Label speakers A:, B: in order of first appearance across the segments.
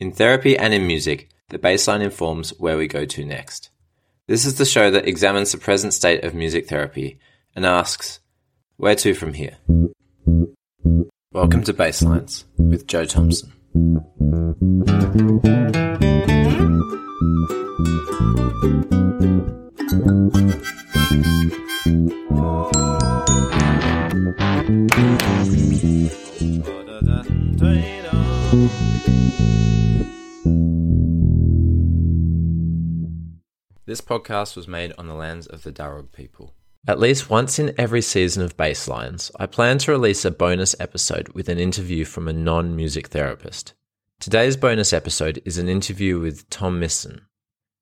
A: In therapy and in music, the baseline informs where we go to next. This is the show that examines the present state of music therapy and asks, where to from here? Welcome to Baselines with Joe Thompson. This podcast was made on the lands of the Darug people. At least once in every season of Baselines, I plan to release a bonus episode with an interview from a non music therapist. Today's bonus episode is an interview with Tom Misson.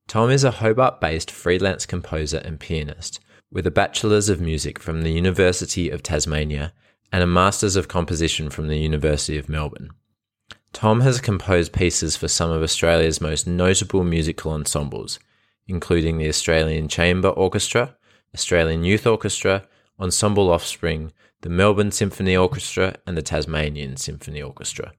A: Tom is a Hobart based freelance composer and pianist with a Bachelor's of Music from the University of Tasmania and a Master's of Composition from the University of Melbourne. Tom has composed pieces for some of Australia's most notable musical ensembles, including the Australian Chamber Orchestra, Australian Youth Orchestra, Ensemble Offspring, the Melbourne Symphony Orchestra, and the Tasmanian Symphony Orchestra.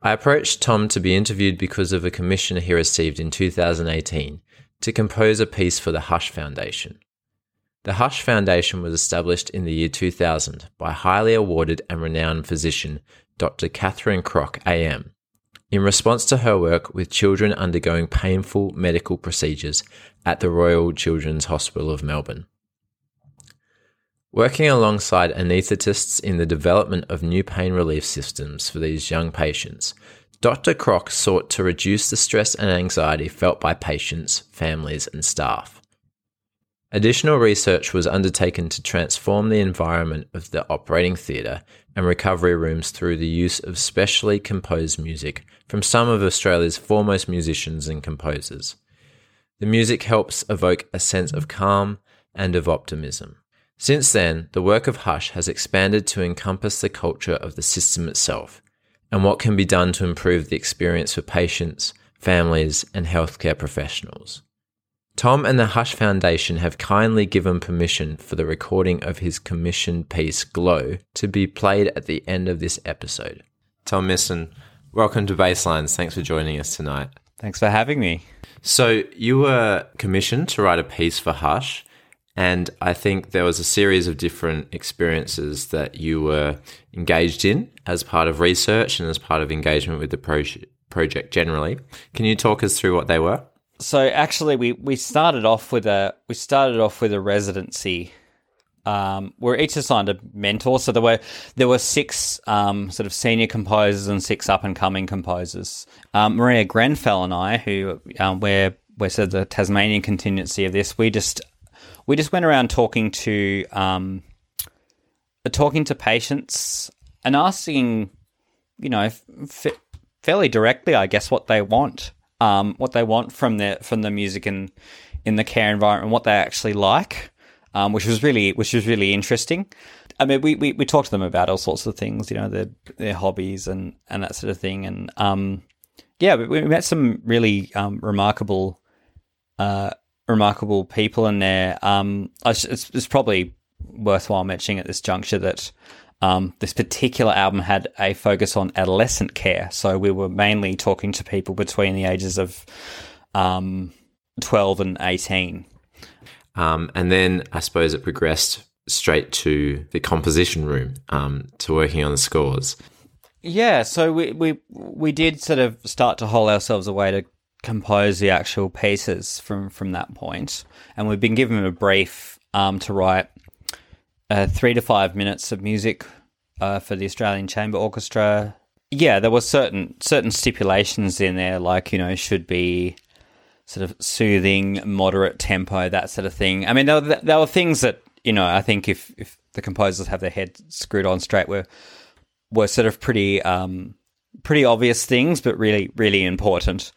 A: I approached Tom to be interviewed because of a commission he received in 2018 to compose a piece for the Hush Foundation. The Hush Foundation was established in the year 2000 by highly awarded and renowned physician Dr. Catherine Crock AM in response to her work with children undergoing painful medical procedures at the Royal Children's Hospital of Melbourne. Working alongside anaesthetists in the development of new pain relief systems for these young patients, Dr. Crock sought to reduce the stress and anxiety felt by patients, families, and staff. Additional research was undertaken to transform the environment of the operating theatre and recovery rooms through the use of specially composed music from some of Australia's foremost musicians and composers. The music helps evoke a sense of calm and of optimism. Since then, the work of Hush has expanded to encompass the culture of the system itself and what can be done to improve the experience for patients, families, and healthcare professionals. Tom and the Hush Foundation have kindly given permission for the recording of his commissioned piece, Glow, to be played at the end of this episode. Tom Misson, welcome to Baselines. Thanks for joining us tonight.
B: Thanks for having me.
A: So, you were commissioned to write a piece for Hush, and I think there was a series of different experiences that you were engaged in as part of research and as part of engagement with the pro- project generally. Can you talk us through what they were?
B: So actually, we we started off with a we started off with a residency. Um, we're each assigned a mentor, so there were there were six um, sort of senior composers and six up and coming composers. Um, Maria Grenfell and I, who um, we're we're sort of the Tasmanian contingency of this, we just we just went around talking to um, talking to patients and asking, you know, f- fairly directly, I guess, what they want um, what they want from the from the music and in the care environment, what they actually like, um, which was really which was really interesting. I mean, we, we, we talked to them about all sorts of things, you know, their their hobbies and, and that sort of thing, and um, yeah, we, we met some really um, remarkable uh, remarkable people in there. Um, it's, it's probably worthwhile mentioning at this juncture that um, this particular album had a focus on adolescent care. So we were mainly talking to people between the ages of um, 12 and 18.
A: Um, and then I suppose it progressed straight to the composition room um, to working on the scores.
B: Yeah, so we, we we did sort of start to hold ourselves away to compose the actual pieces from from that point, and we've been given a brief um, to write uh, three to five minutes of music uh, for the Australian Chamber Orchestra. Yeah, there were certain certain stipulations in there, like you know, should be sort of soothing, moderate tempo, that sort of thing. I mean, there were, there were things that you know, I think if if the composers have their head screwed on straight, were were sort of pretty um, pretty obvious things, but really really important.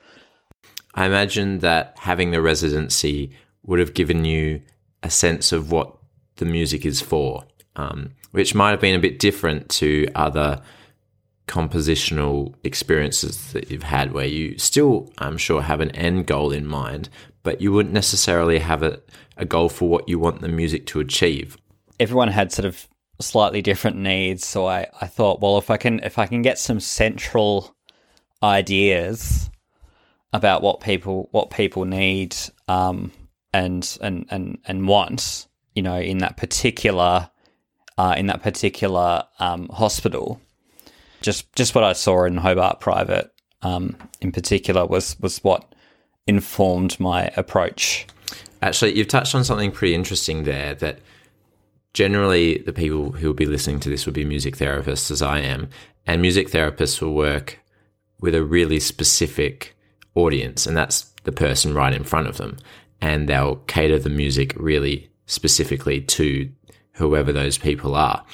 A: I imagine that having the residency would have given you a sense of what the music is for, um, which might have been a bit different to other compositional experiences that you've had where you still, I'm sure, have an end goal in mind, but you wouldn't necessarily have a, a goal for what you want the music to achieve.
B: Everyone had sort of slightly different needs, so I, I thought, well, if I can if I can get some central ideas about what people what people need um, and and and and want, you know, in that particular uh, in that particular um, hospital. Just just what I saw in Hobart Private, um, in particular, was was what informed my approach.
A: Actually, you've touched on something pretty interesting there. That generally the people who will be listening to this will be music therapists, as I am, and music therapists will work with a really specific audience, and that's the person right in front of them, and they'll cater the music really specifically to whoever those people are.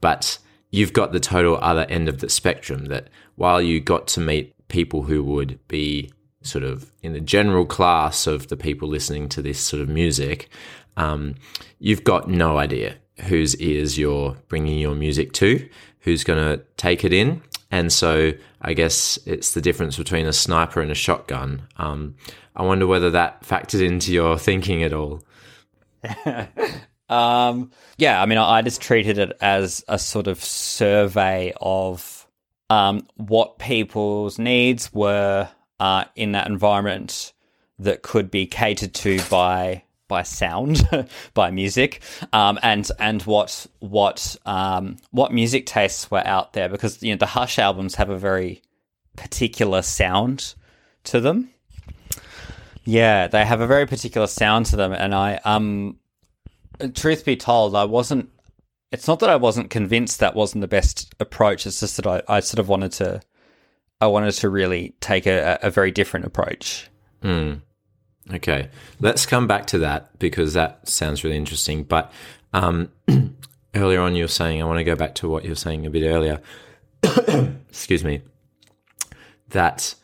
A: But you've got the total other end of the spectrum that while you got to meet people who would be sort of in the general class of the people listening to this sort of music, um, you've got no idea whose ears you're bringing your music to, who's going to take it in. And so I guess it's the difference between a sniper and a shotgun. Um, I wonder whether that factored into your thinking at all.
B: Um, yeah, I mean, I, just treated it as a sort of survey of um, what people's needs were uh, in that environment that could be catered to by by sound, by music, um, and and what what um, what music tastes were out there because you know the Hush albums have a very particular sound to them. Yeah, they have a very particular sound to them, and I um truth be told, I wasn't. It's not that I wasn't convinced that wasn't the best approach. It's just that I, I sort of wanted to. I wanted to really take a, a very different approach.
A: Mm. Okay, let's come back to that because that sounds really interesting. But um, earlier on, you were saying I want to go back to what you were saying a bit earlier. Excuse me. That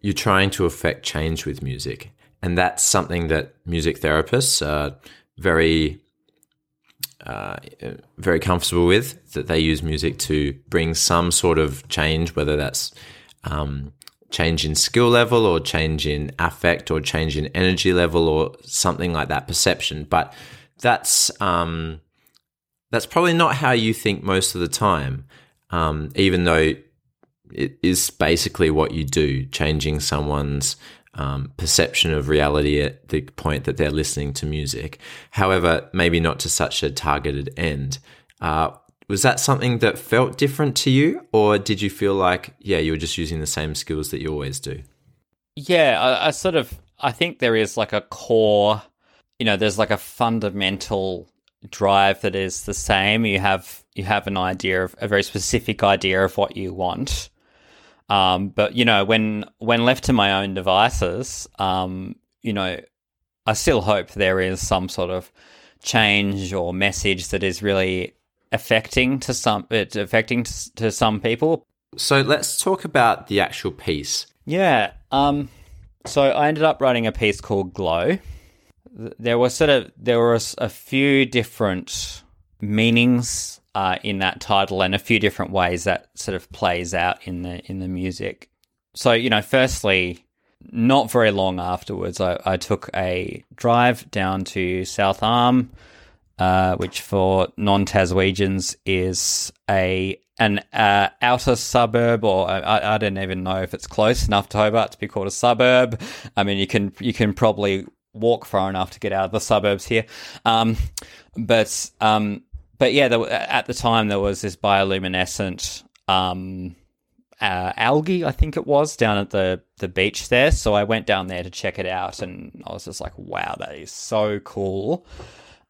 A: you're trying to affect change with music, and that's something that music therapists are very uh, very comfortable with that they use music to bring some sort of change, whether that's um, change in skill level or change in affect or change in energy level or something like that perception. But that's um, that's probably not how you think most of the time, um, even though it is basically what you do, changing someone's um, perception of reality at the point that they're listening to music. However, maybe not to such a targeted end. Uh, was that something that felt different to you, or did you feel like, yeah, you were just using the same skills that you always do?
B: Yeah, I, I sort of, I think there is like a core, you know, there's like a fundamental drive that is the same. You have you have an idea of a very specific idea of what you want, um, but you know, when when left to my own devices, um, you know, I still hope there is some sort of change or message that is really affecting to some it's affecting to some people.
A: So let's talk about the actual piece.
B: Yeah. Um. So I ended up writing a piece called Glow. There was sort of there was a few different meanings uh, in that title and a few different ways that sort of plays out in the in the music. So you know, firstly, not very long afterwards, I, I took a drive down to South Arm, uh, which for non Taswegians is a an uh, outer suburb, or I, I, don't even know if it's close enough to Hobart to be called a suburb. I mean, you can you can probably walk far enough to get out of the suburbs here, um, but um, but yeah, there, at the time there was this bioluminescent um, uh, algae, I think it was, down at the the beach there. So I went down there to check it out, and I was just like, "Wow, that is so cool."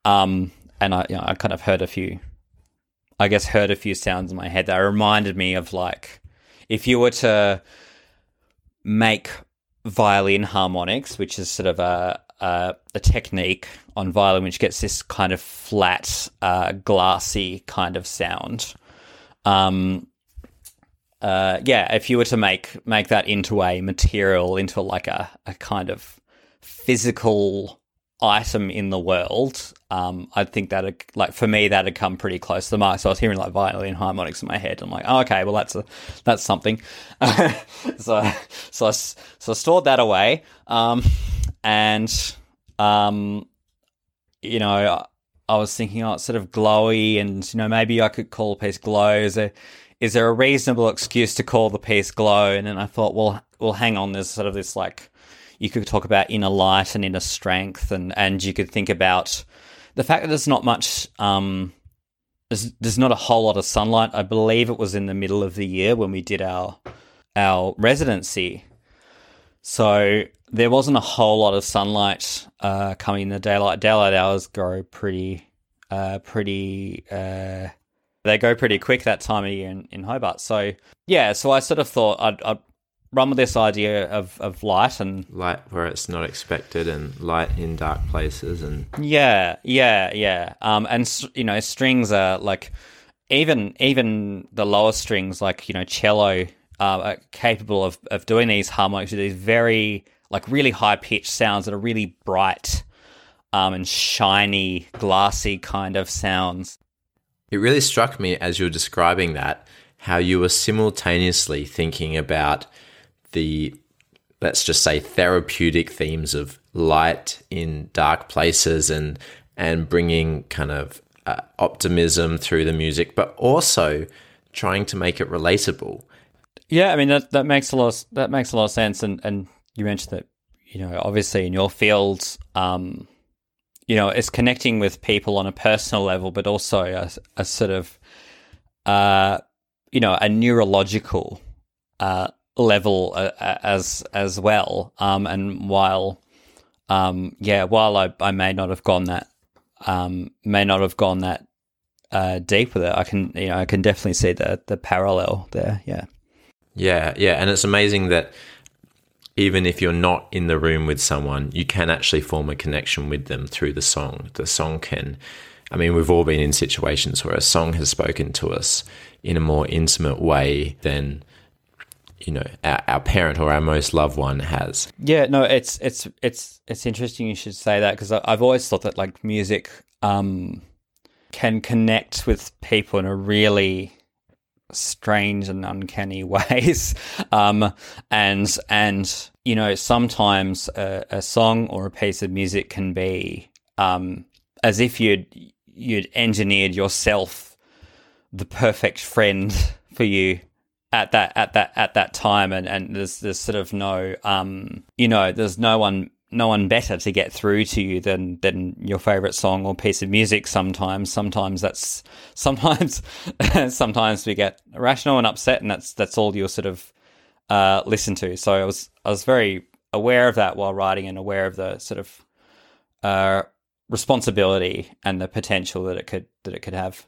B: Um, and I, you know, I kind of heard a few, I guess, heard a few sounds in my head that reminded me of like, if you were to make violin harmonics, which is sort of a uh, a technique on violin which gets this kind of flat, uh, glassy kind of sound. Um, uh, yeah, if you were to make make that into a material, into like a, a kind of physical item in the world, um, I think that like for me that'd come pretty close to the mark. So I was hearing like violin harmonics in my head. I'm like, oh, okay, well that's a that's something. so so I, so I stored that away. Um, and um, you know, I was thinking, oh, it's sort of glowy, and you know, maybe I could call a piece "Glow." Is there is there a reasonable excuse to call the piece glow? And then I thought, well, well, hang on. There's sort of this like you could talk about inner light and inner strength, and and you could think about the fact that there's not much. Um, there's, there's not a whole lot of sunlight. I believe it was in the middle of the year when we did our our residency, so there wasn't a whole lot of sunlight uh, coming in the daylight. Daylight hours go pretty, uh, pretty. Uh, they go pretty quick that time of year in, in Hobart. So yeah, so I sort of thought I'd, I'd run with this idea of, of light and
A: light where it's not expected and light in dark places and
B: yeah yeah yeah um and you know strings are like even even the lower strings like you know cello uh, are capable of, of doing these harmonics these very like really high pitched sounds that are really bright um, and shiny glassy kind of sounds.
A: It really struck me as you were describing that how you were simultaneously thinking about the let's just say therapeutic themes of light in dark places and and bringing kind of uh, optimism through the music but also trying to make it relatable.
B: Yeah i mean that that makes a lot of, that makes a lot of sense and and you mentioned that you know obviously in your field um you know it's connecting with people on a personal level but also a, a sort of uh you know a neurological uh level uh, as as well. Um, and while, um, yeah, while I, I may not have gone that, um, may not have gone that uh, deep with it, I can you know I can definitely see the the parallel there. Yeah,
A: yeah, yeah, and it's amazing that even if you're not in the room with someone, you can actually form a connection with them through the song. The song can. I mean, we've all been in situations where a song has spoken to us in a more intimate way than you know our, our parent or our most loved one has.
B: Yeah, no, it's it's it's it's interesting you should say that because I've always thought that like music um, can connect with people in a really strange and uncanny ways. Um, and and you know sometimes a, a, song or a piece of music can be um, as if you'd you'd engineered yourself the perfect friend for you at that at that at that time. And and there's there's sort of no um you know there's no one no one better to get through to you than than your favorite song or piece of music sometimes sometimes that's sometimes sometimes we get irrational and upset and that's that's all you'll sort of uh listen to so i was i was very aware of that while writing and aware of the sort of uh responsibility and the potential that it could that it could have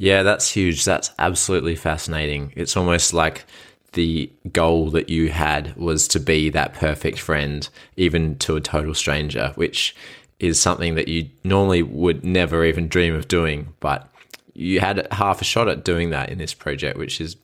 A: yeah, that's huge. That's absolutely fascinating. It's almost like the goal that you had was to be that perfect friend, even to a total stranger, which is something that you normally would never even dream of doing. But you had half a shot at doing that in this project, which is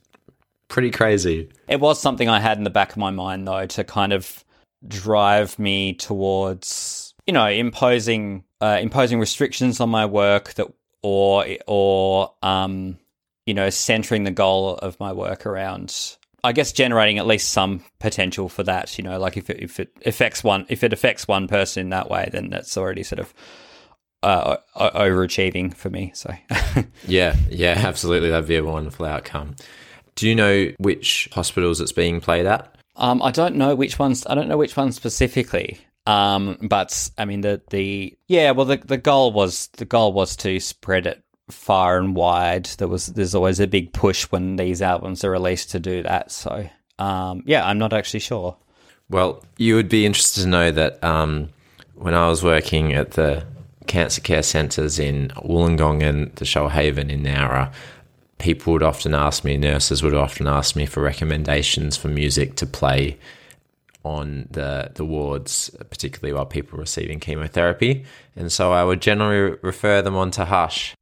A: pretty crazy.
B: It was something I had in the back of my mind, though, to kind of drive me towards, you know, imposing uh, imposing restrictions on my work that or or um, you know centering the goal of my work around I guess generating at least some potential for that. You know, like if it, if it affects one if it affects one person in that way, then that's already sort of uh, overachieving for me. So
A: yeah, yeah, absolutely, that'd be a wonderful outcome. Do you know which hospitals it's being played at?
B: Um, I don't know which ones. I don't know which ones specifically. Um, but I mean the the yeah, well the the goal was the goal was to spread it far and wide. There was there's always a big push when these albums are released to do that. So um, yeah, I'm not actually sure.
A: Well, you would be interested to know that um, when I was working at the cancer care centres in Wollongong and the Shoalhaven in Nowra, people would often ask me, nurses would often ask me for recommendations for music to play on the the wards, particularly while people receiving chemotherapy, and so I would generally refer them on to Hush.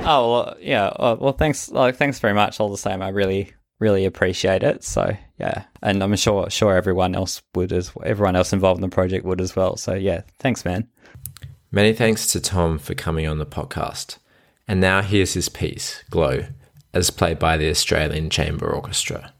B: Oh well, yeah. Well, thanks. Like, thanks very much. All the same, I really, really appreciate it. So yeah, and I'm sure, sure everyone else would as everyone else involved in the project would as well. So yeah, thanks, man.
A: Many thanks to Tom for coming on the podcast. And now here's his piece, Glow, as played by the Australian Chamber Orchestra.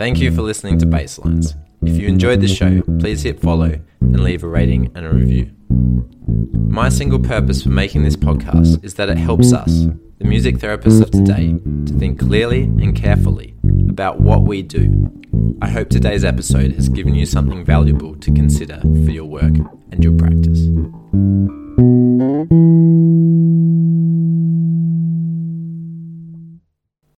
A: Thank you for listening to Baselines. If you enjoyed the show, please hit follow and leave a rating and a review. My single purpose for making this podcast is that it helps us, the music therapists of today, to think clearly and carefully about what we do. I hope today's episode has given you something valuable to consider for your work and your practice.